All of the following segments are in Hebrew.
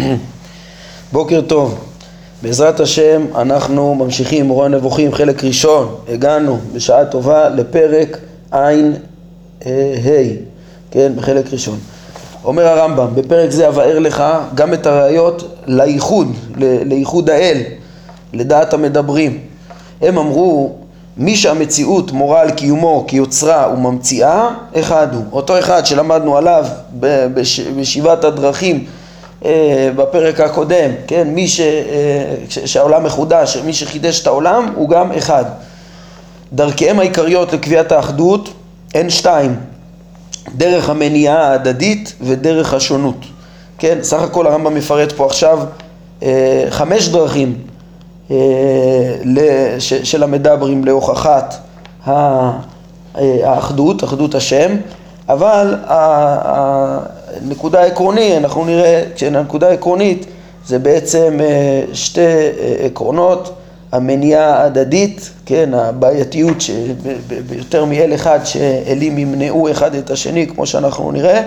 בוקר טוב. בעזרת השם אנחנו ממשיכים מורה הנבוכים חלק ראשון, הגענו בשעה טובה לפרק ע"ה, כן, בחלק ראשון. אומר הרמב"ם, בפרק זה אבאר לך גם את הראיות לייחוד, לייחוד האל, לדעת המדברים. הם אמרו, מי שהמציאות מורה על קיומו כיוצרה וממציאה, אחד הוא. אותו אחד שלמדנו עליו בשבעת הדרכים אה, בפרק הקודם, כן, מי ש... אה, שהעולם מחודש, מי שחידש את העולם הוא גם אחד. דרכיהם העיקריות לקביעת האחדות הן שתיים, דרך המניעה ההדדית ודרך השונות. כן, סך הכל הרמב"ם מפרט פה עכשיו אה, חמש דרכים של המדברים להוכחת האחדות, אחדות השם, אבל הנקודה העקרונית, אנחנו נראה, הנקודה העקרונית זה בעצם אה, שתי אה, עקרונות, המניעה ההדדית, כן, הבעייתיות ביותר מאל אחד שאלים ימנעו אחד את השני כמו שאנחנו נראה,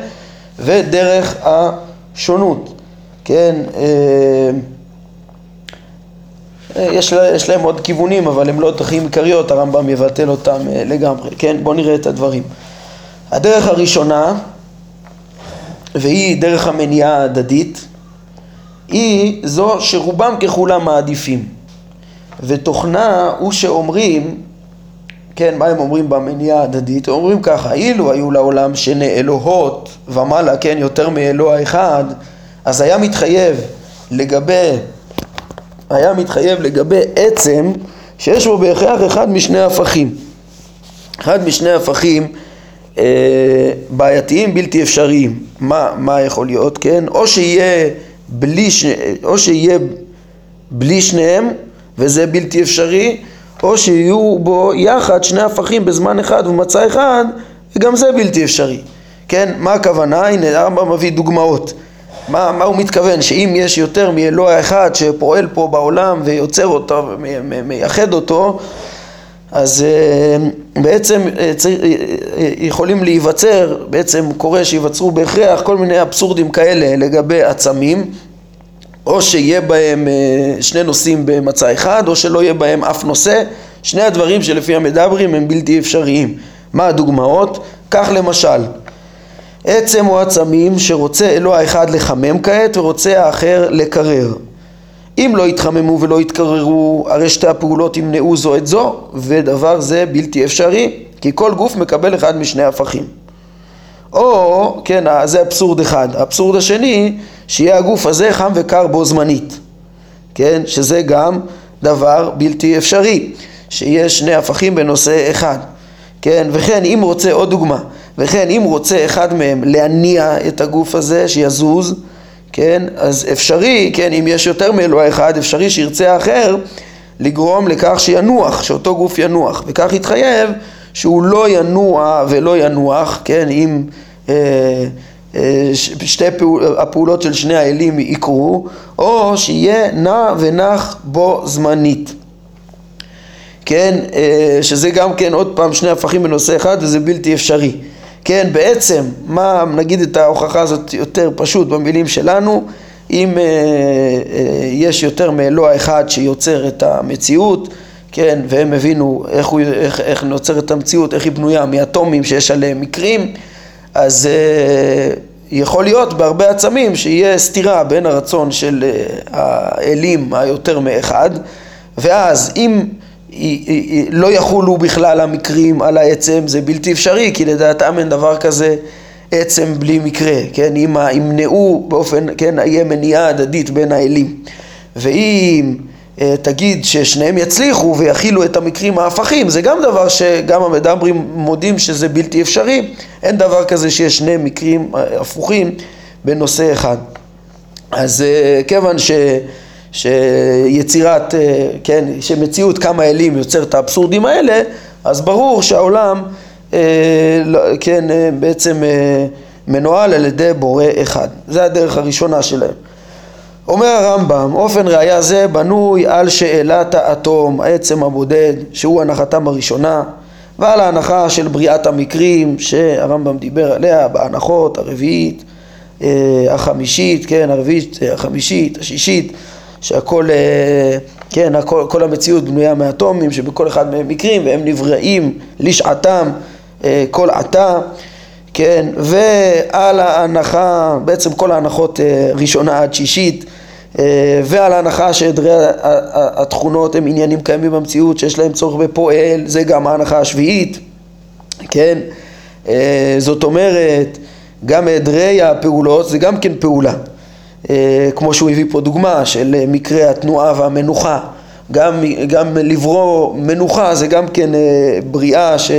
ודרך השונות, כן, אה, יש, לה, יש להם עוד כיוונים אבל הם לא דרכים עיקריות, הרמב"ם יבטל אותם לגמרי, כן, בואו נראה את הדברים. הדרך הראשונה והיא דרך המניעה ההדדית, היא זו שרובם ככולם מעדיפים. ותוכנה הוא שאומרים, כן, מה הם אומרים במניעה ההדדית? הם אומרים ככה, אילו היו לעולם שני אלוהות ומעלה, כן, יותר מאלוה אחד, אז היה מתחייב לגבי, היה מתחייב לגבי עצם שיש בו בהכרח אחד משני הפכים. אחד משני הפכים בעייתיים בלתי אפשריים. מה, מה יכול להיות, כן? או שיהיה בלי, ש... או שיהיה בלי שניהם וזה בלתי אפשרי, או שיהיו בו יחד שני הפכים בזמן אחד ומצא אחד וגם זה בלתי אפשרי. כן, מה הכוונה? הנה הרמב"ם מביא דוגמאות. מה, מה הוא מתכוון? שאם יש יותר מאלוה אחד שפועל פה בעולם ויוצר אותו ומייחד אותו אז אה, בעצם אה, אה, יכולים להיווצר, בעצם קורה שייווצרו בהכרח כל מיני אבסורדים כאלה לגבי עצמים או שיהיה בהם שני נושאים במצע אחד או שלא יהיה בהם אף נושא. שני הדברים שלפי המדברים הם בלתי אפשריים. מה הדוגמאות? כך למשל עצם או עצמים שרוצה אלוה אחד לחמם כעת ורוצה האחר לקרר אם לא יתחממו ולא יתקררו, הרי שתי הפעולות ימנעו זו את זו, ודבר זה בלתי אפשרי, כי כל גוף מקבל אחד משני הפכים. או, כן, זה אבסורד אחד. האבסורד השני, שיהיה הגוף הזה חם וקר בו זמנית. כן, שזה גם דבר בלתי אפשרי, שיש שני הפכים בנושא אחד. כן, וכן אם רוצה, עוד דוגמה, וכן אם רוצה אחד מהם להניע את הגוף הזה, שיזוז, כן, אז אפשרי, כן, אם יש יותר מאלוה אחד, אפשרי שירצה האחר לגרום לכך שינוח, שאותו גוף ינוח, וכך יתחייב שהוא לא ינוע ולא ינוח, כן, אם אה, אה, שתי פעול, הפעולות של שני האלים יקרו, או שיהיה נע ונח בו זמנית. כן, אה, שזה גם כן עוד פעם שני הפכים בנושא אחד וזה בלתי אפשרי. כן, בעצם, מה, נגיד את ההוכחה הזאת יותר פשוט במילים שלנו, אם אה, אה, יש יותר מאלוה אחד שיוצר את המציאות, כן, והם הבינו איך, הוא, איך, איך נוצר את המציאות, איך היא בנויה מאטומים שיש עליהם מקרים, אז אה, יכול להיות בהרבה עצמים שיהיה סתירה בין הרצון של אה, האלים היותר מאחד, ואז אם לא יחולו בכלל המקרים על העצם, זה בלתי אפשרי, כי לדעתם אין דבר כזה עצם בלי מקרה, כן, אם ימנעו באופן, כן, יהיה מניעה הדדית בין האלים. ואם אה, תגיד ששניהם יצליחו ויכילו את המקרים ההפכים, זה גם דבר שגם המדברים מודים שזה בלתי אפשרי, אין דבר כזה שיש שני מקרים אה, הפוכים בנושא אחד. אז אה, כיוון ש... שיצירת, אה, כן, שמציאות כמה אלים יוצר את האבסורדים האלה, אז ברור שהעולם, אה, לא, כן, אה, בעצם מנוהל על ידי בורא אחד. זה הדרך הראשונה שלהם. אומר הרמב"ם, אופן ראיה זה בנוי על שאלת האטום, העצם הבודד, שהוא הנחתם הראשונה, ועל ההנחה של בריאת המקרים שהרמב"ם דיבר עליה בהנחות הרביעית, החמישית, כן, הרביעית, החמישית, השישית, שהכל, כן, הכל, כל המציאות בנויה מאטומים שבכל אחד מהם מקרים והם נבראים לשעתם כל עתה, כן, ועל ההנחה, בעצם כל ההנחות ראשונה עד שישית אה, ועל ההנחה שעדרי התכונות הם עניינים קיימים במציאות שיש להם צורך בפועל, זה גם ההנחה השביעית, כן? אה, זאת אומרת, גם עדרי הפעולות זה גם כן פעולה, אה, כמו שהוא הביא פה דוגמה של מקרה התנועה והמנוחה, גם, גם לברוא מנוחה זה גם כן בריאה ש,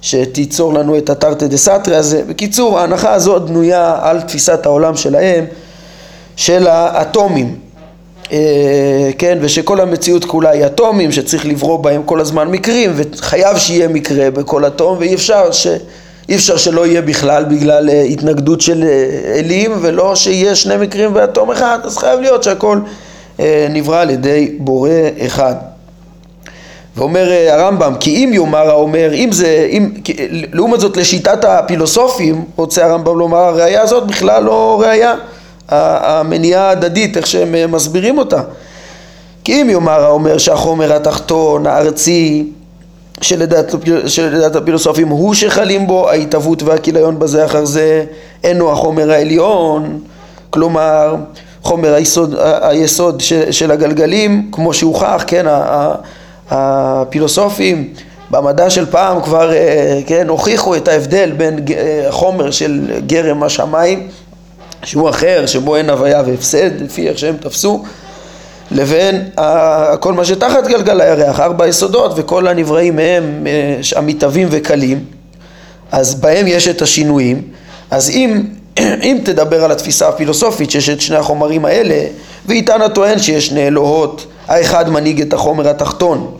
שתיצור לנו את התרתי דה סתרי הזה. בקיצור, ההנחה הזאת בנויה על תפיסת העולם שלהם של האטומים, אה, כן, ושכל המציאות כולה היא אטומים, שצריך לברוא בהם כל הזמן מקרים, וחייב שיהיה מקרה בכל אטום, ואי אפשר, ש... אי אפשר שלא יהיה בכלל בגלל אה, התנגדות של אה, אלים, ולא שיהיה שני מקרים באטום אחד, אז חייב להיות שהכל נברא על ידי בורא אחד. ואומר הרמב"ם, כי אם יאמר האומר, אם זה, אם, לעומת זאת לשיטת הפילוסופים, רוצה הרמב"ם לומר, הראייה הזאת בכלל לא ראייה. המניעה ההדדית, איך שהם אה, מסבירים אותה. כי אם יאמר האומר שהחומר התחתון, הארצי, שלדעת, שלדעת הפילוסופים הוא שחלים בו ההתהוות והכיליון בזה אחר זה, אינו החומר העליון, כלומר חומר היסוד, היסוד של, של הגלגלים, כמו שהוכח, כן, הפילוסופים במדע של פעם כבר, אה, כן, הוכיחו את ההבדל בין חומר של גרם השמיים שהוא אחר, שבו אין הוויה והפסד, לפי איך שהם תפסו, לבין כל מה שתחת גלגל הירח, ארבע יסודות וכל הנבראים מהם אה, המתהווים וקלים, אז בהם יש את השינויים, אז אם, אם תדבר על התפיסה הפילוסופית שיש את שני החומרים האלה, ואיתן הטוען שיש שני אלוהות, האחד מנהיג את החומר התחתון,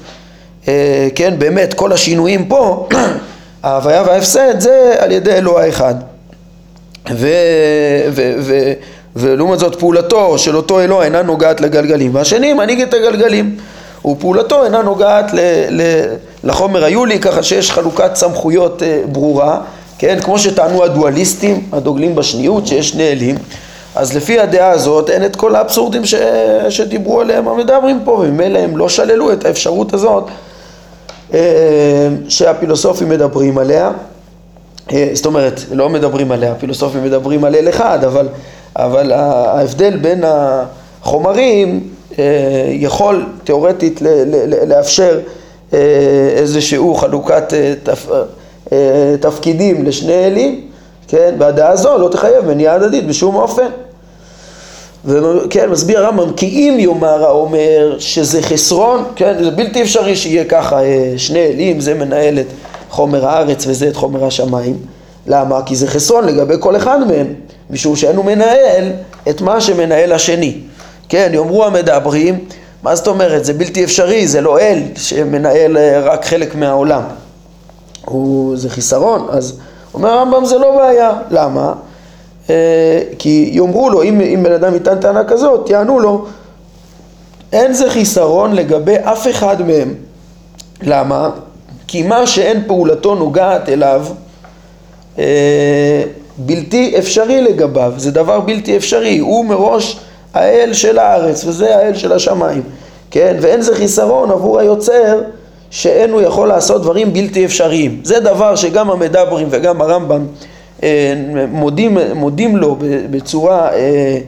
אה, כן, באמת כל השינויים פה, ההוויה וההפסד זה על ידי אלוה אחד. ו, ו, ו, ולעומת זאת פעולתו של אותו אלוה אינה נוגעת לגלגלים, והשני מנהיג את הגלגלים, ופעולתו אינה נוגעת ל, ל, לחומר היולי, ככה שיש חלוקת סמכויות אה, ברורה, כן, כמו שטענו הדואליסטים, הדוגלים בשניות, שיש שני אלים, אז לפי הדעה הזאת אין את כל האבסורדים ש, שדיברו עליהם המדברים פה, וממילא הם לא שללו את האפשרות הזאת אה, שהפילוסופים מדברים עליה. אה, זאת אומרת, לא מדברים עליה, הפילוסופים מדברים על אל אחד, אבל, אבל ההבדל בין החומרים אה, יכול תיאורטית לאפשר אה, איזשהו חלוקת תפקידים לשני אלים, כן, והדעה הזו לא תחייב מניעה הדדית בשום אופן. וכן, מסביר הרמב"ם, כי אם יאמר האומר שזה חסרון, כן, זה בלתי אפשרי שיהיה ככה שני אלים, זה מנהל את חומר הארץ וזה את חומר השמיים. למה? כי זה חסרון לגבי כל אחד מהם, משום שאין הוא מנהל את מה שמנהל השני. כן, יאמרו המדברים, מה זאת אומרת? זה בלתי אפשרי, זה לא אל שמנהל אה, רק חלק מהעולם. הוא, זה חיסרון, אז אומר הרמב"ם זה לא בעיה. למה? אה, כי יאמרו לו, אם, אם בן אדם יטען טענה כזאת, יענו לו, אין זה חיסרון לגבי אף אחד מהם. למה? כי מה שאין פעולתו נוגעת אליו, בלתי אפשרי לגביו, זה דבר בלתי אפשרי, הוא מראש האל של הארץ וזה האל של השמיים, כן? ואין זה חיסרון עבור היוצר שאין הוא יכול לעשות דברים בלתי אפשריים. זה דבר שגם המדברים וגם הרמב"ם אה, מודים, מודים לו בצורה אה,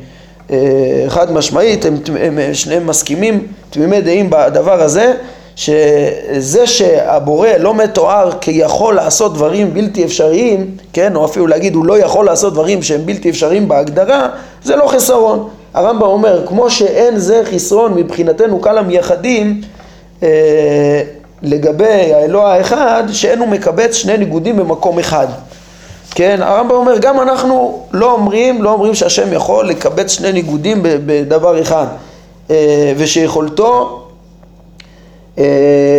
חד משמעית, הם, הם שניהם מסכימים, תמימי דעים בדבר הזה, שזה שהבורא לא מתואר כיכול לעשות דברים בלתי אפשריים, כן, או אפילו להגיד הוא לא יכול לעשות דברים שהם בלתי אפשריים בהגדרה, זה לא חסרון. הרמב"ם אומר, כמו שאין זה חסרון מבחינתנו קל המייחדים אה, לגבי האלוה האחד, שאין הוא מקבץ שני ניגודים במקום אחד. כן, הרמב"ם אומר, גם אנחנו לא אומרים, לא אומרים שהשם יכול לקבץ שני ניגודים בדבר אחד, אה, ושיכולתו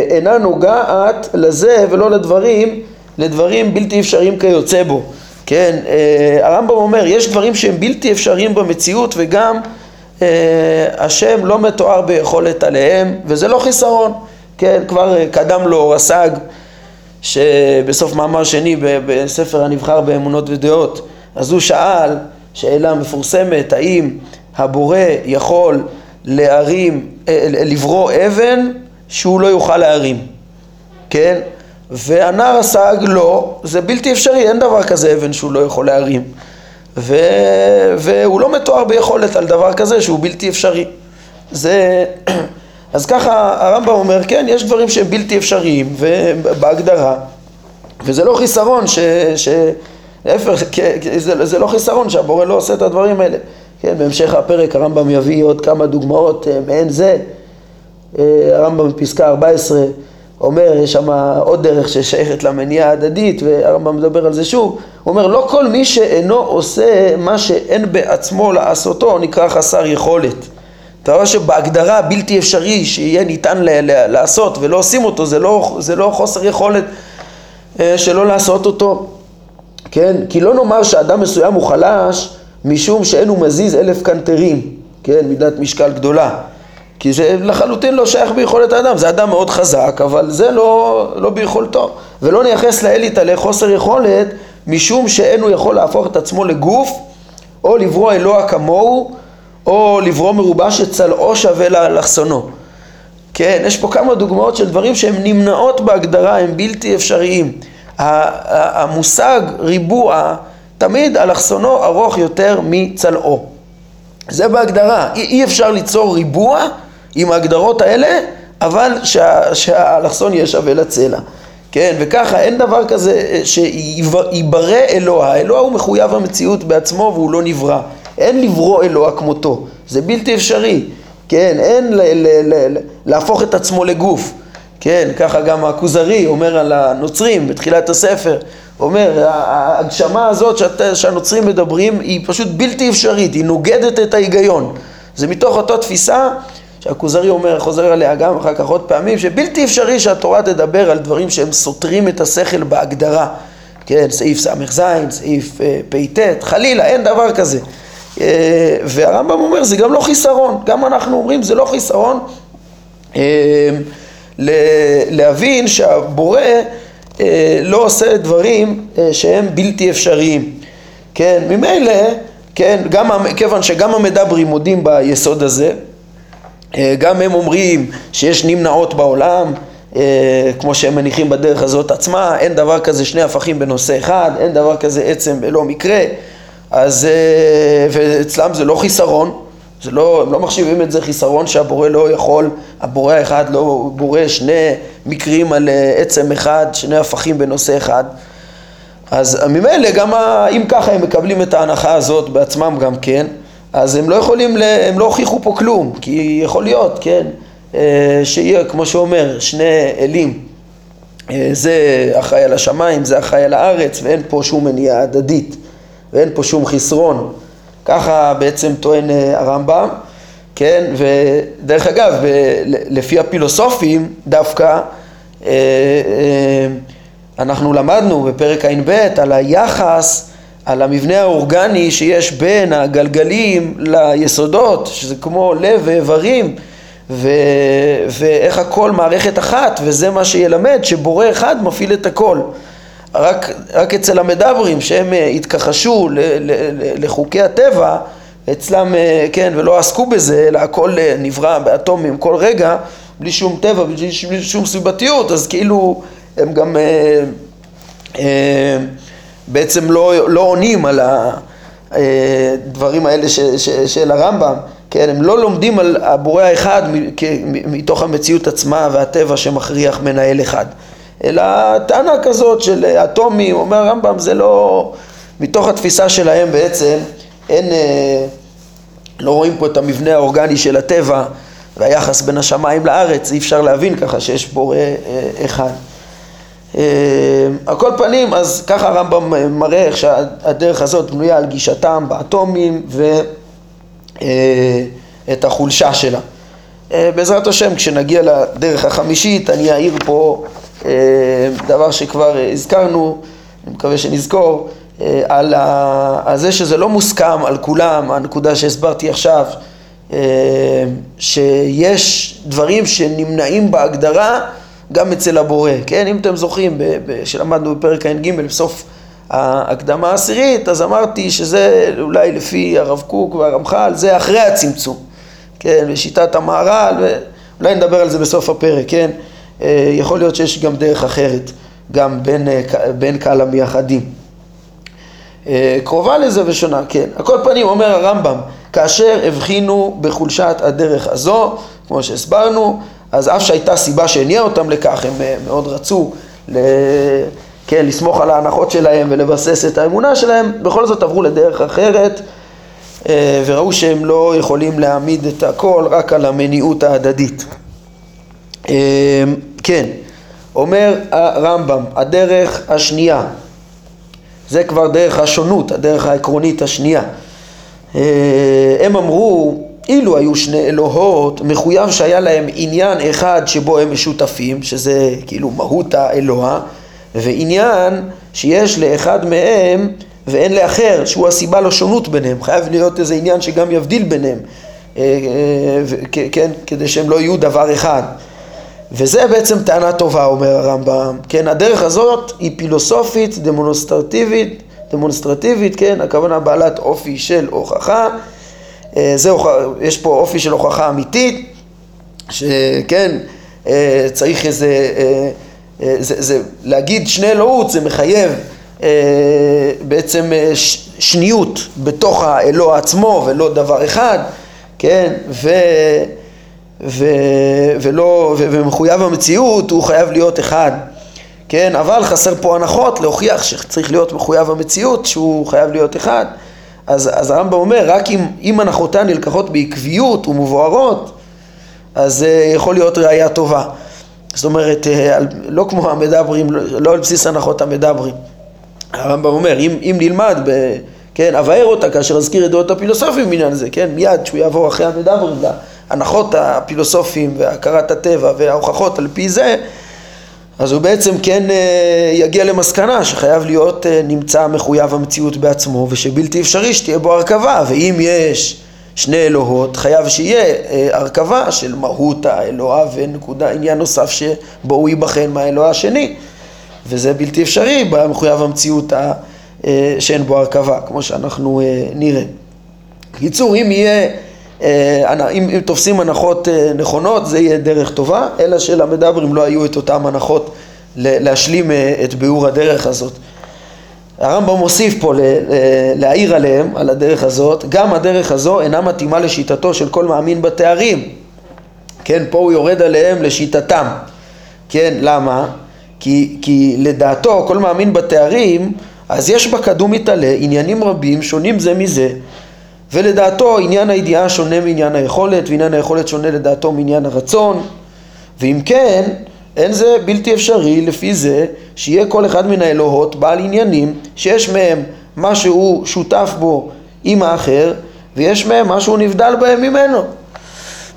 אינה נוגעת לזה ולא לדברים, לדברים בלתי אפשריים כיוצא בו. כן, אה, הרמב"ם אומר, יש דברים שהם בלתי אפשריים במציאות וגם אה, השם לא מתואר ביכולת עליהם, וזה לא חיסרון. כן, כבר קדם לו רס"ג, שבסוף מאמר שני בספר הנבחר באמונות ודעות, אז הוא שאל, שאלה מפורסמת, האם הבורא יכול להרים, אה, לברוא אבן שהוא לא יוכל להרים, כן? והנער הסג לא, זה בלתי אפשרי, אין דבר כזה אבן שהוא לא יכול להרים. ו... והוא לא מתואר ביכולת על דבר כזה שהוא בלתי אפשרי. זה... אז ככה הרמב"ם אומר, כן, יש דברים שהם בלתי אפשריים בהגדרה, וזה לא חיסרון ש... ש... להפך, זה, זה לא חיסרון שהבורא לא עושה את הדברים האלה. כן, בהמשך הפרק הרמב"ם יביא עוד כמה דוגמאות אה, מעין זה. אה, הרמב"ם בפסקה 14 אומר, יש שם עוד דרך ששייכת למניעה ההדדית, והרמב"ם מדבר על זה שוב. הוא אומר, לא כל מי שאינו עושה מה שאין בעצמו לעשותו נקרא חסר יכולת. אתה רואה שבהגדרה בלתי אפשרי שיהיה ניתן ל- ל- לעשות ולא עושים אותו, זה לא, זה לא חוסר יכולת אה, שלא לעשות אותו. כן? כי לא נאמר שאדם מסוים הוא חלש משום שאין הוא מזיז אלף קנטרים, כן? מידת משקל גדולה. כי זה לחלוטין לא שייך ביכולת האדם, זה אדם מאוד חזק, אבל זה לא, לא ביכולתו. ולא נייחס לאליטה לחוסר יכולת משום שאין הוא יכול להפוך את עצמו לגוף או לברוא אלוה כמוהו או לברוא מרובע שצלעו שווה לאלכסונו. כן, יש פה כמה דוגמאות של דברים שהם נמנעות בהגדרה, הם בלתי אפשריים. המושג ריבוע, תמיד אלכסונו ארוך יותר מצלעו. זה בהגדרה. אי אפשר ליצור ריבוע עם ההגדרות האלה, אבל שה, שהאלכסון יהיה שווה לצלע. כן, וככה אין דבר כזה אה, שיברא אלוה, אלוה הוא מחויב המציאות בעצמו והוא לא נברא. אין לברוא אלוה כמותו, זה בלתי אפשרי. כן, אין ל- ל- ל- להפוך את עצמו לגוף. כן, ככה גם הכוזרי אומר על הנוצרים בתחילת הספר, אומר, ההגשמה הזאת שאת, שהנוצרים מדברים היא פשוט בלתי אפשרית, היא נוגדת את ההיגיון. זה מתוך אותה תפיסה שהכוזרי אומר, חוזר עליה גם אחר כך עוד פעמים, שבלתי אפשרי שהתורה תדבר על דברים שהם סותרים את השכל בהגדרה. כן, סעיף ס"ז, סעיף אה, פ"ט, חלילה, אין דבר כזה. אה, והרמב"ם אומר, זה גם לא חיסרון, גם אנחנו אומרים, זה לא חיסרון. אה, להבין שהבורא לא עושה דברים שהם בלתי אפשריים. כן, ממילא, כן, גם, כיוון שגם המדברים מודים ביסוד הזה, גם הם אומרים שיש נמנעות בעולם, כמו שהם מניחים בדרך הזאת עצמה, אין דבר כזה שני הפכים בנושא אחד, אין דבר כזה עצם בלא מקרה, אז, ואצלם זה לא חיסרון, זה לא, הם לא מחשיבים את זה חיסרון שהבורא לא יכול, הבורא האחד לא בורא שני מקרים על אה, עצם אחד, שני הפכים בנושא אחד. אז ממילא גם אם ככה הם מקבלים את ההנחה הזאת בעצמם גם כן, אז הם לא יכולים, הם לא הוכיחו פה כלום, כי יכול להיות, כן, אה, שיהיה כמו שאומר, שני אלים, אה, זה אחראי על השמיים, זה אחראי על הארץ, ואין פה שום מניעה הדדית, ואין פה שום חסרון. ככה בעצם טוען אה, הרמב"ם, כן, ודרך אגב, לפי הפילוסופים דווקא, אנחנו למדנו בפרק ע"ב על היחס, על המבנה האורגני שיש בין הגלגלים ליסודות, שזה כמו לב ואיברים, ו... ואיך הכל מערכת אחת, וזה מה שילמד שבורא אחד מפעיל את הכל. רק, רק אצל המדברים שהם אה, התכחשו ל, ל, לחוקי הטבע, אצלם, אה, כן, ולא עסקו בזה, אלא הכל אה, נברא באטומים כל רגע, בלי שום טבע, בלי, בלי שום סביבתיות, אז כאילו הם גם אה, אה, בעצם לא, לא עונים על הדברים האלה ש, ש, של הרמב"ם, כן, הם לא לומדים על הבורא האחד מתוך המציאות עצמה והטבע שמכריח מנהל אחד. אלא טענה כזאת של אטומים, אומר הרמב"ם, זה לא, מתוך התפיסה שלהם בעצם, אין, אה, לא רואים פה את המבנה האורגני של הטבע והיחס בין השמיים לארץ, אי אפשר להבין ככה שיש בורא אה, אחד. אה, על כל פנים, אז ככה הרמב"ם מראה איך שהדרך הזאת בנויה על גישתם באטומים ואת החולשה שלה. בעזרת השם, כשנגיע לדרך החמישית, אני אעיר פה אה, דבר שכבר הזכרנו, אני מקווה שנזכור, אה, על, זה שזה לא מוסכם על כולם, הנקודה שהסברתי עכשיו, אה, שיש דברים שנמנעים בהגדרה גם אצל הבורא, כן? אם אתם זוכרים, שלמדנו בפרק ע"ג, בסוף ההקדמה העשירית, אז אמרתי שזה אולי לפי הרב קוק והרמח"ל, זה אחרי הצמצום, כן, בשיטת המהר"ל, ואולי נדבר על זה בסוף הפרק, כן, אה, יכול להיות שיש גם דרך אחרת, גם בין, אה, בין קהל המייחדים. אה, קרובה לזה ושונה, כן. על כל פנים אומר הרמב"ם, כאשר הבחינו בחולשת הדרך הזו, כמו שהסברנו, אז אף שהייתה סיבה שהניעה אותם לכך, הם מאוד רצו ל... כן, לסמוך על ההנחות שלהם ולבסס את האמונה שלהם, בכל זאת עברו לדרך אחרת אה, וראו שהם לא יכולים להעמיד את הכל רק על המניעות ההדדית. אה, כן, אומר הרמב"ם, הדרך השנייה, זה כבר דרך השונות, הדרך העקרונית השנייה. אה, הם אמרו, אילו היו שני אלוהות, מחויב שהיה להם עניין אחד שבו הם משותפים, שזה כאילו מהות האלוה, ועניין שיש לאחד מהם ואין לאחר, שהוא הסיבה לשונות ביניהם. חייב להיות איזה עניין שגם יבדיל ביניהם, אה, אה, כן, כדי שהם לא יהיו דבר אחד. וזה בעצם טענה טובה, אומר הרמב"ם. כן, הדרך הזאת היא פילוסופית, דמונסטרטיבית, דמונסטרטיבית, כן, הכוונה בעלת אופי של הוכחה. אה, זה, יש פה אופי של הוכחה אמיתית, שכן, צריך איזה... אה, זה, זה, להגיד שני אלוהות זה מחייב אה, בעצם אה, שניות בתוך האלוה עצמו ולא דבר אחד, כן, ו, ו, ולא, ו, ומחויב המציאות הוא חייב להיות אחד, כן, אבל חסר פה הנחות להוכיח שצריך להיות מחויב המציאות שהוא חייב להיות אחד, אז, אז הרמב"ם אומר רק אם, אם הנחותן נלקחות בעקביות ומבוארות אז זה יכול להיות ראייה טובה זאת אומרת, אה, לא כמו המדברים, לא על בסיס הנחות המדברים. הרמב"ם אומר, אם, אם נלמד, ב, כן, אבאר אותה כאשר אזכיר את דעות הפילוסופים בעניין הזה, כן, מיד שהוא יעבור אחרי המדברים, ההנחות הפילוסופיים והכרת הטבע וההוכחות על פי זה, אז הוא בעצם כן אה, יגיע למסקנה שחייב להיות אה, נמצא מחויב המציאות בעצמו ושבלתי אפשרי שתהיה בו הרכבה ואם יש שני אלוהות, חייב שיהיה אה, הרכבה של מהות האלוה ונקודה, עניין נוסף שבו הוא ייבחן מהאלוה השני וזה בלתי אפשרי במחויב המציאות שאין בו הרכבה, כמו שאנחנו אה, נראה. בקיצור, אם יהיה, אם, אם תופסים הנחות אה, נכונות זה יהיה דרך טובה, אלא שלמדברים לא היו את אותן הנחות להשלים אה, את ביאור הדרך הזאת. הרמב"ם מוסיף פה להעיר עליהם, על הדרך הזאת, גם הדרך הזו אינה מתאימה לשיטתו של כל מאמין בתארים. כן, פה הוא יורד עליהם לשיטתם. כן, למה? כי, כי לדעתו כל מאמין בתארים, אז יש בקדום מתעלה עניינים רבים שונים זה מזה, ולדעתו עניין הידיעה שונה מעניין היכולת, ועניין היכולת שונה לדעתו מעניין הרצון, ואם כן, אין זה בלתי אפשרי לפי זה שיהיה כל אחד מן האלוהות בעל עניינים שיש מהם מה שהוא שותף בו עם האחר ויש מהם מה שהוא נבדל בהם ממנו.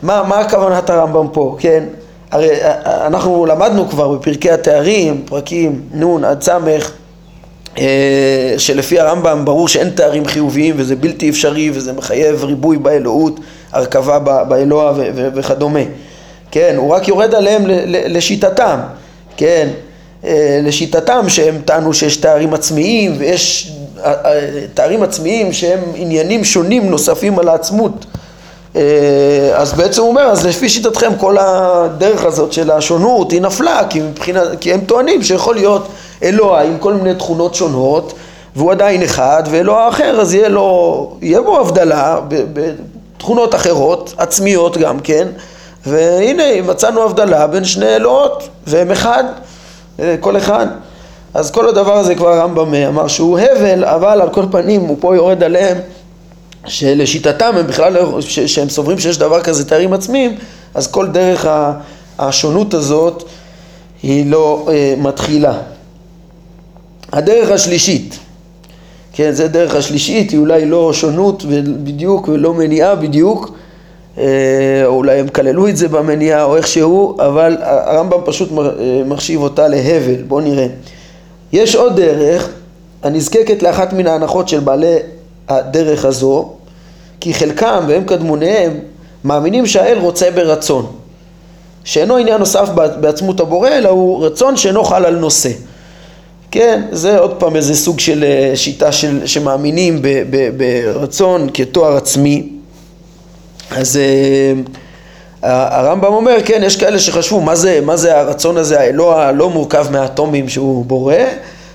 מה, מה הכוונת הרמב"ם פה, כן? הרי אה, אה, אנחנו למדנו כבר בפרקי התארים, פרקים נ' עד ס', שלפי הרמב"ם ברור שאין תארים חיוביים וזה בלתי אפשרי וזה מחייב ריבוי באלוהות, הרכבה באלוה וכדומה. כן, הוא רק יורד עליהם לשיטתם, כן, אה, לשיטתם שהם טענו שיש תארים עצמיים ויש אה, אה, תארים עצמיים שהם עניינים שונים נוספים על העצמות אז בעצם הוא אומר, אז לפי שיטתכם כל הדרך הזאת של השונות היא נפלה כי, מבחינה, כי הם טוענים שיכול להיות אלוה עם כל מיני תכונות שונות והוא עדיין אחד ואלוה אחר אז יהיה לו, יהיה בו הבדלה בתכונות אחרות, עצמיות גם כן והנה מצאנו הבדלה בין שני אלוהות והם אחד, אה, כל אחד. אז כל הדבר הזה כבר הרמב"ם אמר שהוא הבל, אבל על כל פנים הוא פה יורד עליהם שלשיטתם הם בכלל, לא, שהם סוברים שיש דבר כזה תארים עצמיים, אז כל דרך השונות הזאת היא לא אה, מתחילה. הדרך השלישית, כן, זה דרך השלישית, היא אולי לא שונות בדיוק ולא מניעה בדיוק, אה, או אולי הם כללו את זה במניעה או איכשהו, אבל הרמב"ם פשוט אה, מחשיב אותה להבל, בואו נראה. יש עוד דרך הנזקקת לאחת מן ההנחות של בעלי הדרך הזו, כי חלקם והם קדמוניהם מאמינים שהאל רוצה ברצון, שאינו עניין נוסף בעצמות הבורא, אלא הוא רצון שאינו חל על נושא. כן, זה עוד פעם איזה סוג של אה, שיטה של, שמאמינים ב, ב, ברצון כתואר עצמי. אז אה, הרמב"ם אומר, כן, יש כאלה שחשבו, מה זה, מה זה הרצון הזה, האלוה לא מורכב מהאטומים שהוא בורא,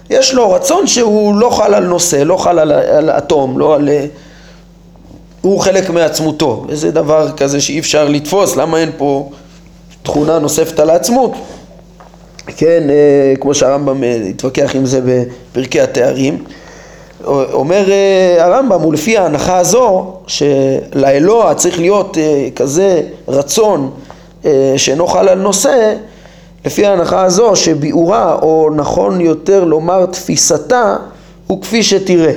יש לו רצון שהוא לא חל על נושא, לא חל על, על אטום, לא על... הוא חלק מעצמותו, איזה דבר כזה שאי אפשר לתפוס, למה אין פה תכונה נוספת על העצמות? כן, אה, כמו שהרמב"ם אה, התווכח עם זה בפרקי התארים. אומר אה, הרמב"ם, ולפי ההנחה הזו, שלאלוה צריך להיות כזה רצון שאינו חל על נושא, לפי ההנחה הזו שביאורה, או נכון יותר לומר תפיסתה, הוא כפי שתראה.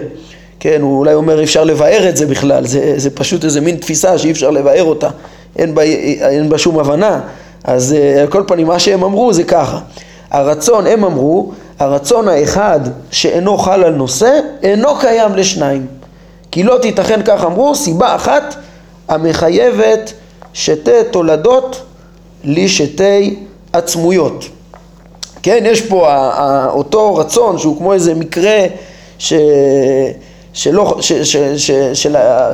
כן, הוא אולי אומר אפשר לבאר את זה בכלל, זה, זה פשוט איזה מין תפיסה שאי אפשר לבאר אותה, אין בה, אין בה שום הבנה. אז אה, על כל פנים מה שהם אמרו זה ככה, הרצון, הם אמרו, הרצון האחד שאינו חל על נושא, אינו קיים לשניים. כי לא תיתכן, כך אמרו, סיבה אחת המחייבת שתי תולדות לשתי עצמויות. כן, יש פה אותו רצון שהוא כמו איזה מקרה ש... שלא, ש, ש, ש, ש,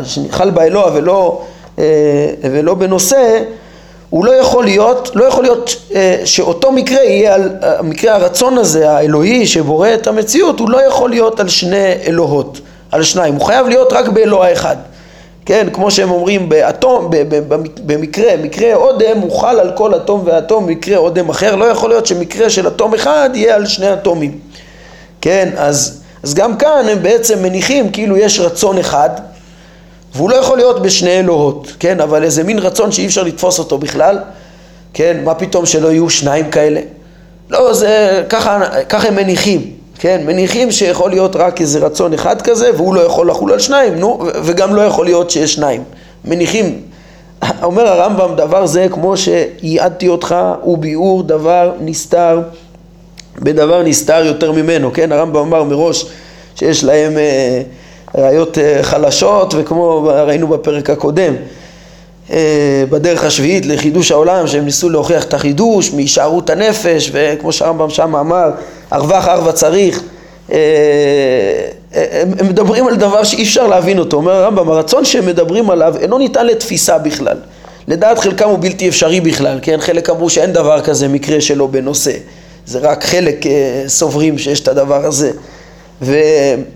שחל באלוה ולא, אה, ולא בנושא, הוא לא יכול להיות, לא יכול להיות אה, שאותו מקרה יהיה על, מקרה הרצון הזה האלוהי שבורא את המציאות, הוא לא יכול להיות על שני אלוהות, על שניים, הוא חייב להיות רק באלוה אחד. כן, כמו שהם אומרים באטום, במקרה, מקרה אודם הוא חל על כל אטום ואטום, מקרה אודם אחר, לא יכול להיות שמקרה של אטום אחד יהיה על שני אטומים. כן, אז, אז גם כאן הם בעצם מניחים כאילו יש רצון אחד, והוא לא יכול להיות בשני אלוהות, כן, אבל איזה מין רצון שאי אפשר לתפוס אותו בכלל, כן, מה פתאום שלא יהיו שניים כאלה? לא, זה, ככה, ככה הם מניחים, כן, מניחים שיכול להיות רק איזה רצון אחד כזה והוא לא יכול לחול על שניים, נו, וגם לא יכול להיות שיש שניים. מניחים, אומר הרמב"ם, דבר זה כמו שייעדתי אותך הוא ביאור דבר נסתר בדבר נסתר יותר ממנו, כן, הרמב"ם אמר מראש שיש להם אה, ראיות אה, חלשות וכמו ראינו בפרק הקודם בדרך השביעית לחידוש העולם שהם ניסו להוכיח את החידוש מהישארות הנפש וכמו שהרמב"ם שם אמר ארווח ארבע צריך. אה, הם מדברים על דבר שאי אפשר להבין אותו, אומר הרמב"ם הרצון שהם מדברים עליו אינו ניתן לתפיסה בכלל. לדעת חלקם הוא בלתי אפשרי בכלל, כן? חלק אמרו שאין דבר כזה מקרה שלא בנושא. זה רק חלק סוברים שיש את הדבר הזה ו,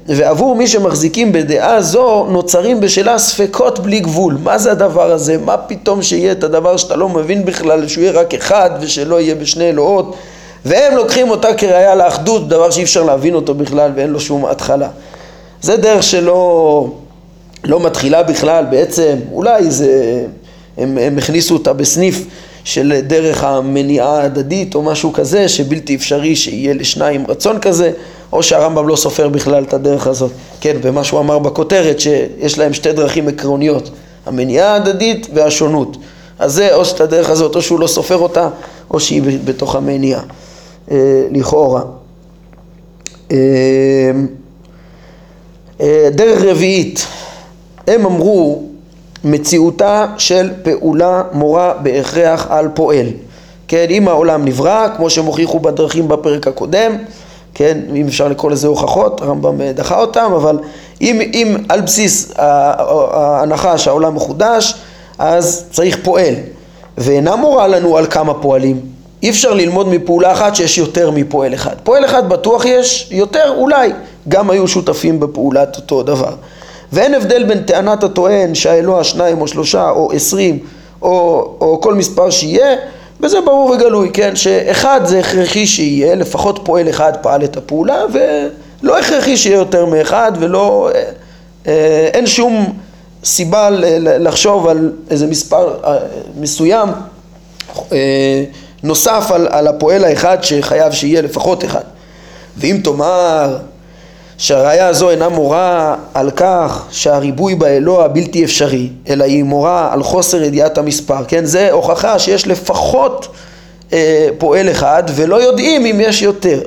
ועבור מי שמחזיקים בדעה זו נוצרים בשלה ספקות בלי גבול. מה זה הדבר הזה? מה פתאום שיהיה את הדבר שאתה לא מבין בכלל, שהוא יהיה רק אחד ושלא יהיה בשני אלוהות? והם לוקחים אותה כראיה לאחדות, דבר שאי אפשר להבין אותו בכלל ואין לו שום התחלה. זה דרך שלא לא מתחילה בכלל בעצם, אולי זה, הם, הם הכניסו אותה בסניף של דרך המניעה ההדדית או משהו כזה, שבלתי אפשרי שיהיה לשניים רצון כזה. או שהרמב"ם לא סופר בכלל את הדרך הזאת. כן, ומה שהוא אמר בכותרת, שיש להם שתי דרכים עקרוניות, המניעה ההדדית והשונות. אז זה או שאת הדרך הזאת, או שהוא לא סופר אותה, או שהיא בתוך המניעה, אה, לכאורה. אה, אה, דרך רביעית, הם אמרו מציאותה של פעולה מורה בהכרח על פועל. כן, אם העולם נברא, כמו שהם הוכיחו בדרכים בפרק הקודם, כן, אם אפשר לקרוא לזה הוכחות, הרמב"ם דחה אותם, אבל אם, אם על בסיס ההנחה שהעולם מחודש, אז צריך פועל, ואינה מורה לנו על כמה פועלים. אי אפשר ללמוד מפעולה אחת שיש יותר מפועל אחד. פועל אחד בטוח יש, יותר אולי, גם היו שותפים בפעולת אותו דבר. ואין הבדל בין טענת הטוען שהאלוה שניים או שלושה או עשרים או, או כל מספר שיהיה וזה ברור וגלוי, כן, שאחד זה הכרחי שיהיה, לפחות פועל אחד פעל את הפעולה, ולא הכרחי שיהיה יותר מאחד, ולא, אה, אה, אין שום סיבה לחשוב על איזה מספר אה, מסוים נוסף על, על הפועל האחד שחייב שיהיה לפחות אחד. ואם תאמר שהראיה הזו אינה מורה על כך שהריבוי באלוה בלתי אפשרי, אלא היא מורה על חוסר ידיעת המספר, כן? זה הוכחה שיש לפחות אה, פועל אחד ולא יודעים אם יש יותר.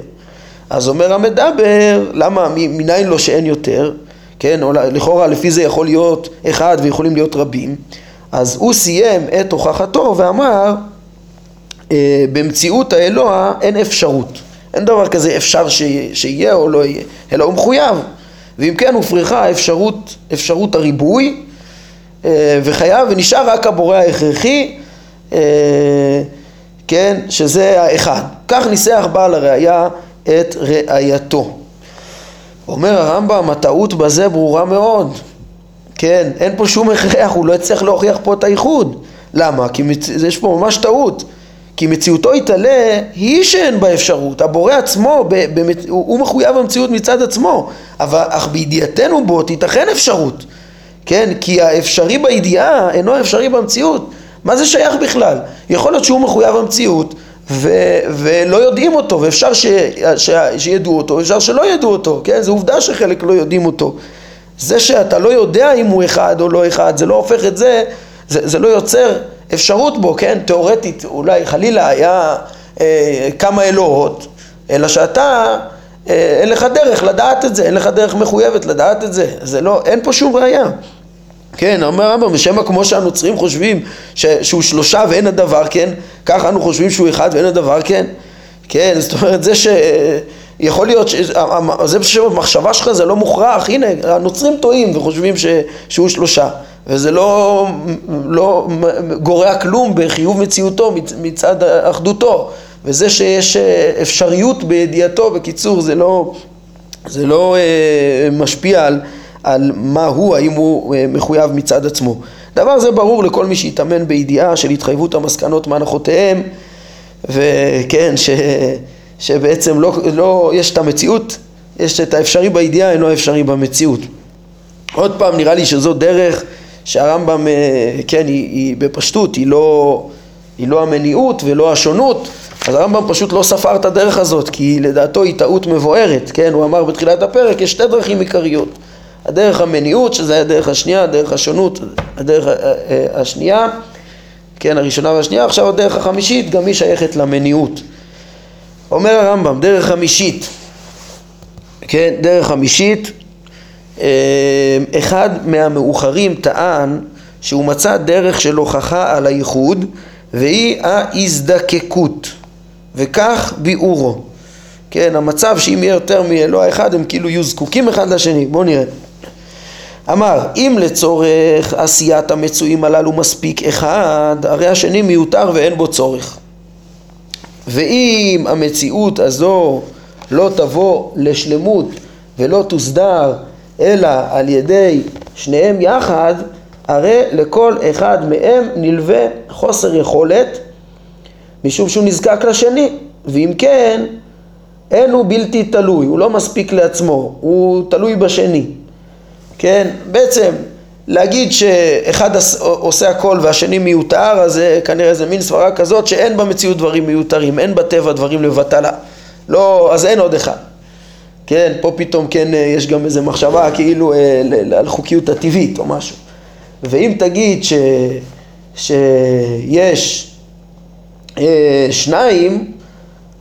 אז אומר המדבר, למה, מניין לו שאין יותר? כן, או לכאורה לפי זה יכול להיות אחד ויכולים להיות רבים. אז הוא סיים את הוכחתו ואמר, אה, במציאות האלוה אין אפשרות. אין דבר כזה אפשר שיהיה או לא יהיה, אלא הוא מחויב. ואם כן הופרכה אפשרות, אפשרות הריבוי אה, וחייב ונשאר רק הבורא ההכרחי, אה, כן, שזה האחד. כך ניסח בעל הראייה את ראייתו. אומר הרמב"ם, הטעות בזה ברורה מאוד. כן, אין פה שום הכרח, הוא לא יצליח להוכיח פה את הייחוד. למה? כי. יש פה ממש טעות. כי מציאותו יתעלה היא שאין בה אפשרות. הבורא עצמו. הוא מחויב המציאות מצד עצמו, אבל אך בידיעתנו בו תיתכן אפשרות. כן? כי האפשרי בידיעה אינו אפשרי במציאות. מה זה שייך בכלל? יכול להיות שהוא מחויב המציאות ו- ולא יודעים אותו, ואפשר ש- ש- שידעו אותו, ואפשר שלא ידעו אותו, כן? זו עובדה שחלק לא יודעים אותו. זה שאתה לא יודע אם הוא אחד או לא אחד, זה לא הופך את זה, זה, זה לא יוצר אפשרות בו, כן? תיאורטית, אולי חלילה היה אה, כמה אלוהות, אלא שאתה, אה, אין לך דרך לדעת את זה, אין לך דרך מחויבת לדעת את זה, זה לא, אין פה שום ראייה. כן, אומר הרמב"ם, ושמא כמו שהנוצרים חושבים ש, שהוא שלושה ואין הדבר, כן? ככה אנו חושבים שהוא אחד ואין הדבר, כן? כן, זאת אומרת, זה ש... יכול להיות, ש... זה שבמחשבה שלך זה לא מוכרח, הנה, הנוצרים טועים וחושבים ש... שהוא שלושה, וזה לא, לא גורע כלום בחיוב מציאותו מצד אחדותו, וזה שיש אפשריות בידיעתו, בקיצור, זה לא, זה לא אה, משפיע על... על מה הוא, האם הוא אה, מחויב מצד עצמו. דבר זה ברור לכל מי שהתאמן בידיעה של התחייבות המסקנות מהנחותיהם, וכן, ש, שבעצם לא, לא, יש את המציאות, יש את האפשרי בידיעה, אינו אפשרי במציאות. עוד פעם, נראה לי שזו דרך שהרמב"ם, אה, כן, היא, היא בפשטות, היא לא, היא לא המניעות ולא השונות, אז הרמב"ם פשוט לא ספר את הדרך הזאת, כי לדעתו היא טעות מבוארת, כן, הוא אמר בתחילת הפרק, יש שתי דרכים עיקריות. הדרך המניעות, שזה הדרך השנייה, הדרך השונות, הדרך אה, אה, השנייה, כן, הראשונה והשנייה, עכשיו הדרך החמישית, גם היא שייכת למניעות. אומר הרמב"ם, דרך חמישית, כן, דרך חמישית, אה, אחד מהמאוחרים טען שהוא מצא דרך של הוכחה על הייחוד והיא ההזדקקות וכך ביאורו כן, המצב שאם יהיה יותר מאלוה אחד הם כאילו יהיו זקוקים אחד לשני, בואו נראה אמר, אם לצורך עשיית המצויים הללו מספיק אחד, הרי השני מיותר ואין בו צורך. ואם המציאות הזו לא תבוא לשלמות ולא תוסדר אלא על ידי שניהם יחד, הרי לכל אחד מהם נלווה חוסר יכולת משום שהוא נזקק לשני, ואם כן, אין הוא בלתי תלוי, הוא לא מספיק לעצמו, הוא תלוי בשני. כן? בעצם להגיד שאחד עושה הכל והשני מיותר, אז זה כנראה זה מין סברה כזאת שאין במציאות דברים מיותרים, אין בטבע דברים לבטלה. לא, אז אין עוד אחד. כן, פה פתאום כן אה, יש גם איזו מחשבה כאילו אה, על חוקיות הטבעית או משהו. ואם תגיד ש, שיש אה, שניים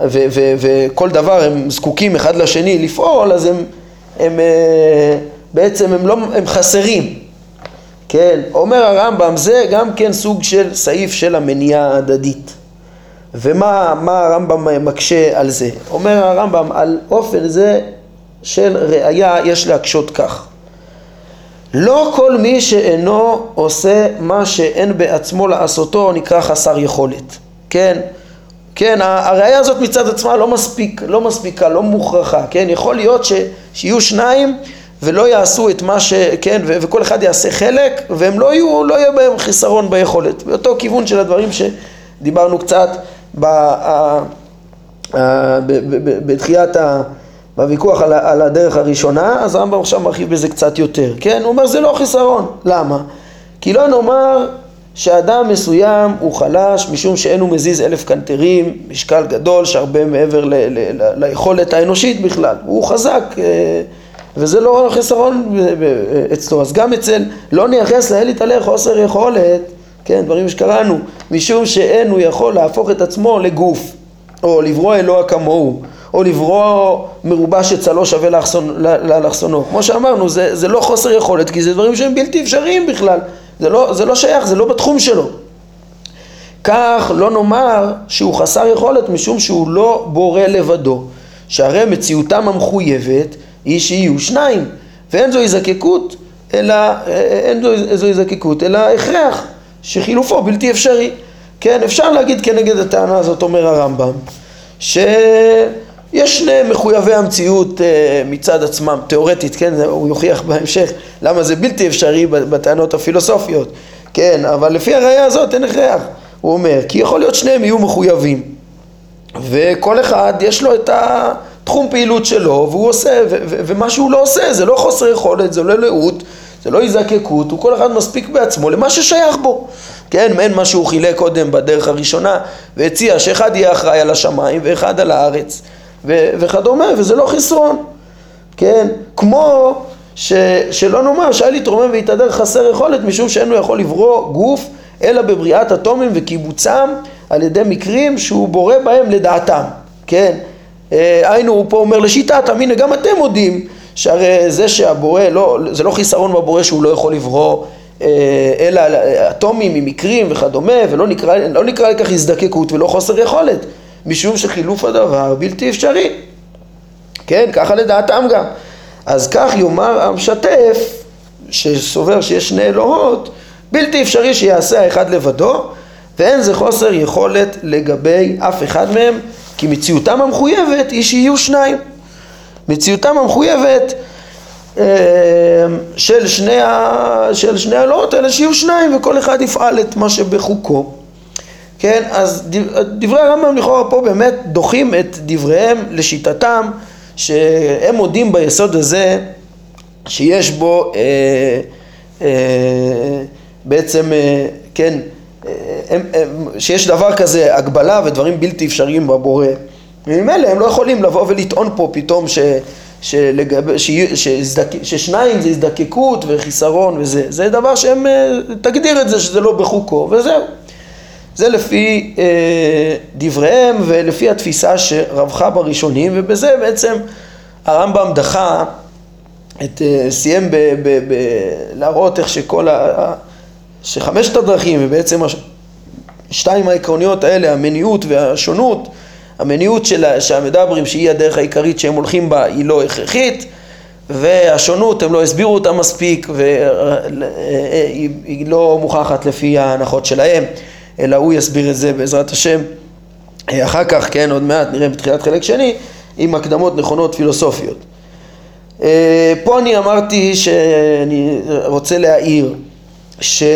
ו, ו, וכל דבר הם זקוקים אחד לשני לפעול, אז הם, הם בעצם הם, לא, הם חסרים, כן? אומר הרמב"ם, זה גם כן סוג של סעיף של המניעה ההדדית. ומה הרמב"ם מקשה על זה? אומר הרמב"ם, על אופן זה של ראייה יש להקשות כך. לא כל מי שאינו עושה מה שאין בעצמו לעשותו נקרא חסר יכולת, כן? כן, הראייה הזאת מצד עצמה לא מספיק, לא מספיקה, לא מוכרחה, כן? יכול להיות ש, שיהיו שניים ולא יעשו את מה ש... כן, ו- וכל אחד יעשה חלק, והם לא יהיו, לא יהיה בהם חיסרון ביכולת. באותו כיוון של הדברים שדיברנו קצת ב... ה... ה... בתחילת ה... בוויכוח על, על הדרך הראשונה, אז הרמב"ם עכשיו מרחיב בזה קצת יותר, כן? הוא אומר זה לא חיסרון, למה? כי לא נאמר שאדם מסוים הוא חלש משום שאין הוא מזיז אלף קנטרים, משקל גדול שהרבה מעבר ל, ל, ל, ליכולת האנושית בכלל, הוא חזק אה, וזה לא חיסרון אצלו. אז גם אצל לא נייחס לאל יתעלה חוסר יכולת, כן, דברים שקראנו, משום שאין הוא יכול להפוך את עצמו לגוף, או לברוא אלוה כמוהו, או לברוא מרובע שצלו שווה לאלכסונו. כמו שאמרנו, זה, זה לא חוסר יכולת, כי זה דברים שהם בלתי אפשריים בכלל. זה לא, זה לא שייך, זה לא בתחום שלו. כך לא נאמר שהוא חסר יכולת משום שהוא לא בורא לבדו. שהרי מציאותם המחויבת היא שיהיו שניים, ואין זו הזקקות אלא, אין זו, זו הזקקות אלא הכרח, שחילופו בלתי אפשרי. כן, אפשר להגיד כנגד הטענה הזאת, אומר הרמב"ם, ש... יש שני מחויבי המציאות אה, מצד עצמם, תיאורטית, כן, הוא יוכיח בהמשך למה זה בלתי אפשרי בטענות הפילוסופיות, כן, אבל לפי הראייה הזאת אין הכרח, הוא אומר, כי יכול להיות שניהם יהיו מחויבים, וכל אחד יש לו את התחום פעילות שלו, והוא עושה, ומה שהוא לא עושה זה לא חוסר יכולת, זה לא לאות, זה לא הזדקקות, הוא כל אחד מספיק בעצמו למה ששייך בו. כן, מעין מה שהוא חילק קודם בדרך הראשונה, והציע שאחד יהיה אחראי על השמיים ואחד על הארץ. ו- וכדומה, וזה לא חסרון, כן? כמו ש- שלא נאמר שהיה להתרומם והתהדר חסר יכולת משום שאינו יכול לברוא גוף אלא בבריאת אטומים וקיבוצם על ידי מקרים שהוא בורא בהם לדעתם, כן? אה, היינו, הוא פה אומר לשיטתם, הנה גם אתם מודים שהרי זה שהבורא, לא, זה לא חיסרון בבורא שהוא לא יכול לברוא אה, אלא אטומים ממקרים וכדומה, ולא נקרא, לא נקרא לכך הזדקקות ולא חוסר יכולת. משום שחילוף הדבר בלתי אפשרי. כן, ככה לדעתם גם. אז כך יאמר המשתף, שסובר שיש שני אלוהות, בלתי אפשרי שיעשה האחד לבדו, ואין זה חוסר יכולת לגבי אף אחד מהם, כי מציאותם המחויבת היא שיהיו שניים. מציאותם המחויבת אה, של שני, ה... של שני האלוהות האלה שיהיו שניים וכל אחד יפעל את מה שבחוקו. כן, אז דברי הרמב"ם לכאורה פה באמת דוחים את דבריהם לשיטתם שהם מודים ביסוד הזה שיש בו אה, אה, בעצם, אה, כן, שיש דבר כזה הגבלה ודברים בלתי אפשריים בבורא וממילא הם לא יכולים לבוא ולטעון פה פתאום ש, שלגב, ש, שזדק, ששניים זה הזדקקות וחיסרון וזה, זה דבר שהם, אה, תגדיר את זה שזה לא בחוקו וזהו. זה לפי אה, דבריהם ולפי התפיסה שרווחה בראשונים, ובזה בעצם הרמב"ם דחה, את, אה, סיים ב, ב, ב, להראות איך שכל ה... שחמשת הדרכים ובעצם השתיים העקרוניות האלה, המניעות והשונות, המניעות של שהמדברים שהיא הדרך העיקרית שהם הולכים בה היא לא הכרחית והשונות הם לא הסבירו אותה מספיק והיא אה, אה, לא מוכחת לפי ההנחות שלהם אלא הוא יסביר את זה בעזרת השם אה, אחר כך, כן, עוד מעט נראה בתחילת חלק שני, עם הקדמות נכונות פילוסופיות. פה אני אמרתי שאני רוצה להעיר שכל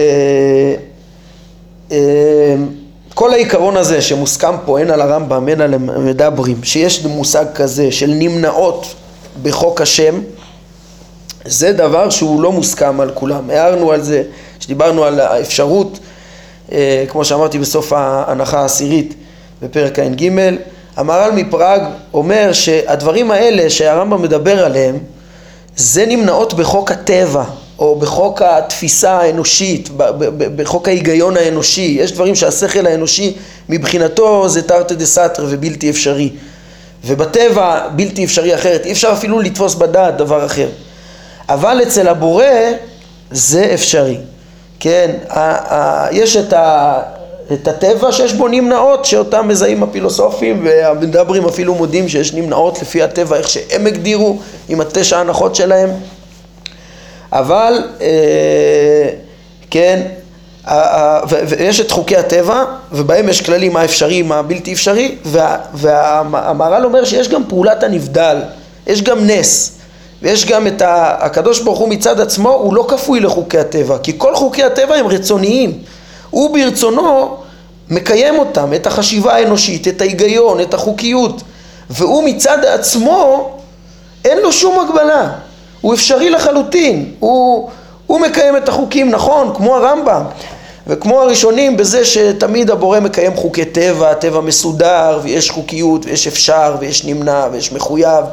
אה, העיקרון הזה שמוסכם פה הן על הרמב"ם הן על המדברים שיש מושג כזה של נמנעות בחוק השם זה דבר שהוא לא מוסכם על כולם. הערנו על זה, שדיברנו על האפשרות אה, כמו שאמרתי בסוף ההנחה העשירית בפרק ע"ג, המהר"ל מפראג אומר שהדברים האלה שהרמב"ם מדבר עליהם זה נמנעות בחוק הטבע או בחוק התפיסה האנושית, בחוק ההיגיון האנושי, יש דברים שהשכל האנושי מבחינתו זה תרתי דה סתרי ובלתי אפשרי. ובטבע בלתי אפשרי אחרת, אי אפשר אפילו לתפוס בדעת דבר אחר. אבל אצל הבורא זה אפשרי. כן, יש את, ה, את הטבע שיש בו נמנעות שאותם מזהים הפילוסופים והמדברים אפילו מודים שיש נמנעות לפי הטבע איך שהם הגדירו עם התשע הנחות שלהם אבל אה, כן ויש את חוקי הטבע ובהם יש כללים מה אפשרי מה בלתי אפשרי והמהר"ל אומר שיש גם פעולת הנבדל יש גם נס ויש גם את הקדוש ברוך הוא מצד עצמו, הוא לא כפוי לחוקי הטבע, כי כל חוקי הטבע הם רצוניים. הוא ברצונו מקיים אותם, את החשיבה האנושית, את ההיגיון, את החוקיות, והוא מצד עצמו אין לו שום הגבלה, הוא אפשרי לחלוטין, הוא, הוא מקיים את החוקים נכון, כמו הרמב"ם, וכמו הראשונים בזה שתמיד הבורא מקיים חוקי טבע, טבע מסודר, ויש חוקיות, ויש אפשר, ויש נמנע, ויש מחויב,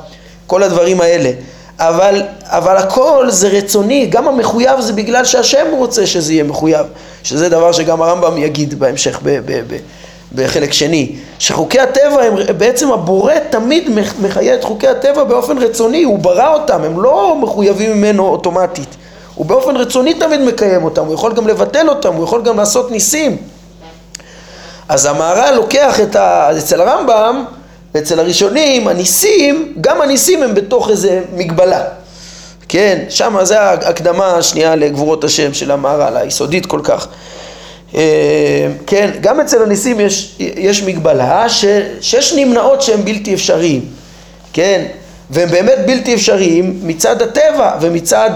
כל הדברים האלה. אבל, אבל הכל זה רצוני, גם המחויב זה בגלל שהשם רוצה שזה יהיה מחויב, שזה דבר שגם הרמב"ם יגיד בהמשך ב, ב, ב, בחלק שני, שחוקי הטבע הם בעצם הבורא תמיד מחיה את חוקי הטבע באופן רצוני, הוא ברא אותם, הם לא מחויבים ממנו אוטומטית, הוא באופן רצוני תמיד מקיים אותם, הוא יכול גם לבטל אותם, הוא יכול גם לעשות ניסים. אז המהר"ל לוקח את ה... אצל הרמב"ם ואצל הראשונים הניסים, גם הניסים הם בתוך איזה מגבלה. כן, שם זה ההקדמה השנייה לגבורות השם של המהר"ל, היסודית כל כך. אה, כן, גם אצל הניסים יש, יש מגבלה ש, שיש נמנעות שהן בלתי אפשריים, כן, והם באמת בלתי אפשריים מצד הטבע ומצד,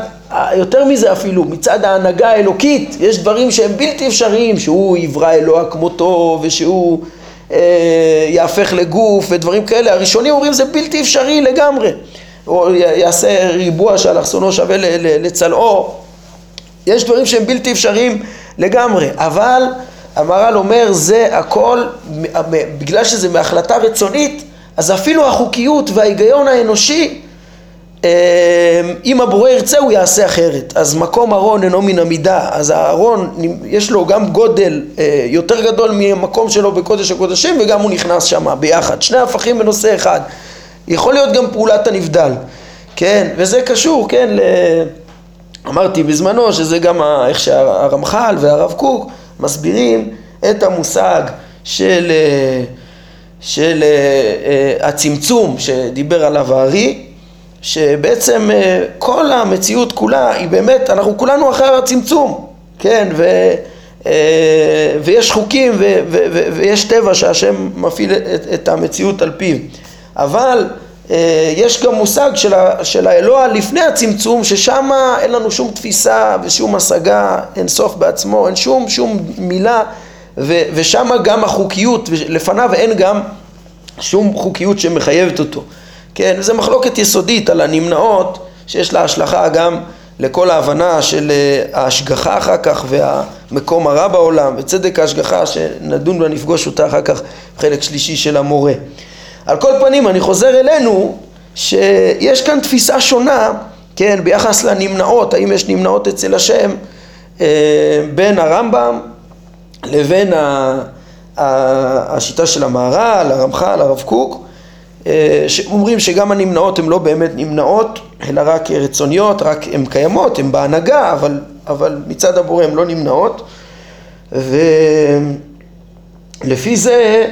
יותר מזה אפילו, מצד ההנהגה האלוקית, יש דברים שהם בלתי אפשריים, שהוא יברא אלוה כמותו ושהוא אה, יהפך לגוף ודברים כאלה, הראשונים אומרים זה בלתי אפשרי לגמרי, או יעשה ריבוע שאלכסונו שווה לצלעו, יש דברים שהם בלתי אפשריים לגמרי, אבל המהר"ל אומר זה הכל, בגלל שזה מהחלטה רצונית, אז אפילו החוקיות וההיגיון האנושי, אה, אם הבורא ירצה הוא יעשה אחרת. אז מקום ארון אינו מן המידה, אז הארון יש לו גם גודל אה, יותר גדול מהמקום שלו בקודש הקודשים וגם הוא נכנס שם ביחד, שני הפכים בנושא אחד. יכול להיות גם פעולת הנבדל, כן, וזה קשור, כן, ל... אמרתי בזמנו שזה גם איך שהרמח"ל והרב קוק מסבירים את המושג של, אה, של אה, אה, הצמצום שדיבר עליו הארי, שבעצם כל המציאות כולה היא באמת, אנחנו כולנו אחר הצמצום, כן, ו, ויש חוקים ו, ו, ו, ויש טבע שהשם מפעיל את, את המציאות על פיו, אבל יש גם מושג של, ה, של האלוה לפני הצמצום, ששם אין לנו שום תפיסה ושום השגה, אין סוף בעצמו, אין שום, שום מילה, ושם גם החוקיות, לפניו אין גם שום חוקיות שמחייבת אותו. כן, זו מחלוקת יסודית על הנמנעות, שיש לה השלכה גם לכל ההבנה של אה, ההשגחה אחר כך והמקום הרע בעולם וצדק ההשגחה שנדון ונפגוש אותה אחר כך בחלק שלישי של המורה. על כל פנים אני חוזר אלינו שיש כאן תפיסה שונה, כן, ביחס לנמנעות, האם יש נמנעות אצל השם אה, בין הרמב"ם לבין השיטה של המהר"ל, הרמח"ל, הרב קוק, אה, שאומרים שגם הנמנעות הן לא באמת נמנעות, אלא רק רצוניות, רק הן קיימות, הן בהנהגה, אבל, אבל מצד הבורא הן לא נמנעות, ולפי זה,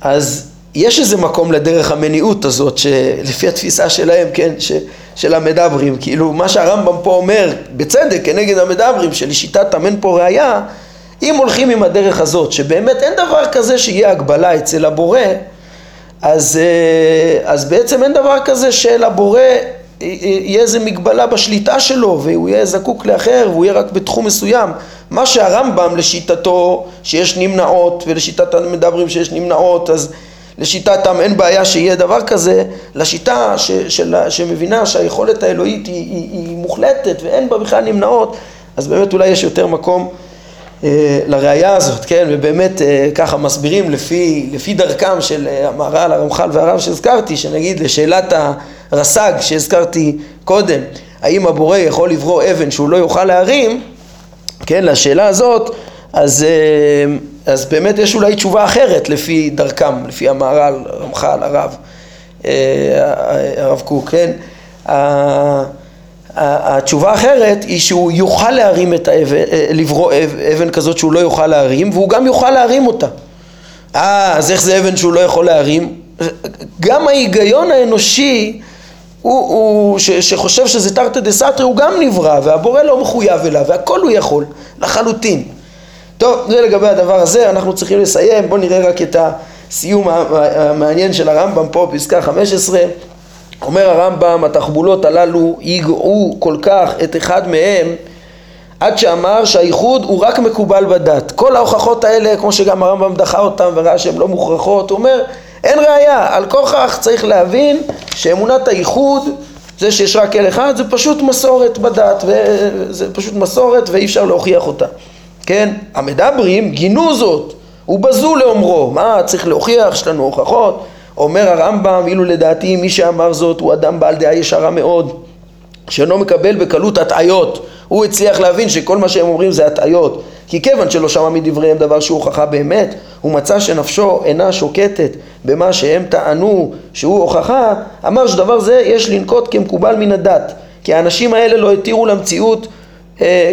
אז יש איזה מקום לדרך המניעות הזאת, שלפי התפיסה שלהם, כן, ש, של המדברים, כאילו מה שהרמב"ם פה אומר, בצדק, כנגד המדברים, שלשיטת אמן פה ראייה, אם הולכים עם הדרך הזאת, שבאמת אין דבר כזה שיהיה הגבלה אצל הבורא, אז, אה, אז בעצם אין דבר כזה שלבורא יהיה איזה מגבלה בשליטה שלו והוא יהיה זקוק לאחר והוא יהיה רק בתחום מסוים. מה שהרמב"ם לשיטתו שיש נמנעות ולשיטת המדברים שיש נמנעות אז לשיטתם אין בעיה שיהיה דבר כזה, לשיטה ש, של, שמבינה שהיכולת האלוהית היא, היא, היא מוחלטת ואין בה בכלל נמנעות, אז באמת אולי יש יותר מקום אה, לראייה הזאת, כן, ובאמת אה, ככה מסבירים לפי, לפי דרכם של אה, המהר"ל, הרמח"ל והרב שהזכרתי, שנגיד לשאלת הרס"ג שהזכרתי קודם, האם הבורא יכול לברוא אבן שהוא לא יוכל להרים, כן, לשאלה הזאת, אז, אה, אז באמת יש אולי תשובה אחרת לפי דרכם, לפי המהר"ל, רמח"ל, הרב, אה, הרב קוק, כן? התשובה האחרת היא שהוא יוכל להרים את האבן, אה, לברוא אבן כזאת שהוא לא יוכל להרים, והוא גם יוכל להרים אותה. אה, אז איך זה אבן שהוא לא יכול להרים? גם ההיגיון האנושי הוא, הוא ש, שחושב שזה תרתי דה סתרי הוא גם נברא והבורא לא מחויב אליו והכל הוא יכול לחלוטין טוב, זה לגבי הדבר הזה, אנחנו צריכים לסיים, בואו נראה רק את הסיום המעניין של הרמב"ם פה, פסקה 15. אומר הרמב"ם, התחבולות הללו ייגעו כל כך את אחד מהם עד שאמר שהאיחוד הוא רק מקובל בדת. כל ההוכחות האלה, כמו שגם הרמב"ם דחה אותם וראה שהן לא מוכרחות, הוא אומר, אין ראייה, על כוכך צריך להבין שאמונת האיחוד, זה שיש רק אל אחד, זה פשוט מסורת בדת, וזה פשוט מסורת ואי אפשר להוכיח אותה. כן? המדברים גינו זאת, ובזו לאומרו, מה צריך להוכיח, יש לנו הוכחות. אומר הרמב"ם, אילו לדעתי מי שאמר זאת הוא אדם בעל דעה ישרה מאוד, שאינו מקבל בקלות הטעיות. הוא הצליח להבין שכל מה שהם אומרים זה הטעיות. כי כיוון שלא שמע מדבריהם דבר שהוא הוכחה באמת, הוא מצא שנפשו אינה שוקטת במה שהם טענו שהוא הוכחה, אמר שדבר זה יש לנקוט כמקובל מן הדת. כי האנשים האלה לא התירו למציאות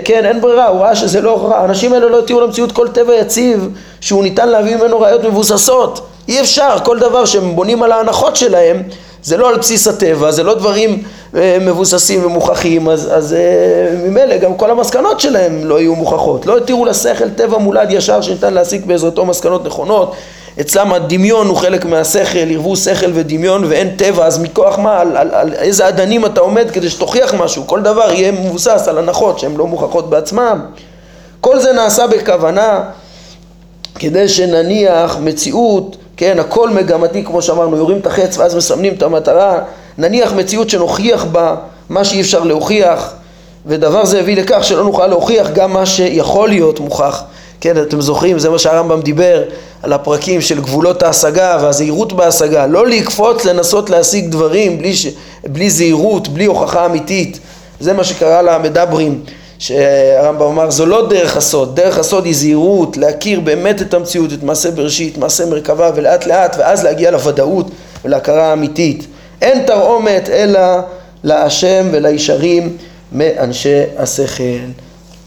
כן, אין ברירה, הוא ראה שזה לא הוכחה. האנשים האלה לא התירו למציאות כל טבע יציב שהוא ניתן להביא ממנו ראיות מבוססות. אי אפשר, כל דבר שהם בונים על ההנחות שלהם זה לא על בסיס הטבע, זה לא דברים אה, מבוססים ומוכחים, אז, אז אה, ממילא גם כל המסקנות שלהם לא יהיו מוכחות. לא התירו לשכל טבע מולד ישר שניתן להסיק בעזרתו מסקנות נכונות. אצלם הדמיון הוא חלק מהשכל, ערבו שכל ודמיון ואין טבע, אז מכוח מה, על, על, על איזה אדנים אתה עומד כדי שתוכיח משהו, כל דבר יהיה מבוסס על הנחות שהן לא מוכחות בעצמם. כל זה נעשה בכוונה כדי שנניח מציאות כן, הכל מגמתי כמו שאמרנו, יורים את החץ ואז מסמנים את המטרה, נניח מציאות שנוכיח בה מה שאי אפשר להוכיח, ודבר זה הביא לכך שלא נוכל להוכיח גם מה שיכול להיות מוכח. כן, אתם זוכרים, זה מה שהרמב"ם דיבר על הפרקים של גבולות ההשגה והזהירות בהשגה, לא לקפוץ לנסות להשיג דברים בלי, ש... בלי זהירות, בלי הוכחה אמיתית, זה מה שקרה למדברים. שהרמב"ם אמר זו לא דרך הסוד, דרך הסוד היא זהירות, להכיר באמת את המציאות, את מעשה בראשית, מעשה מרכבה ולאט לאט ואז להגיע לוודאות ולהכרה האמיתית. אין תרעומת אלא להשם ולישרים מאנשי השכל.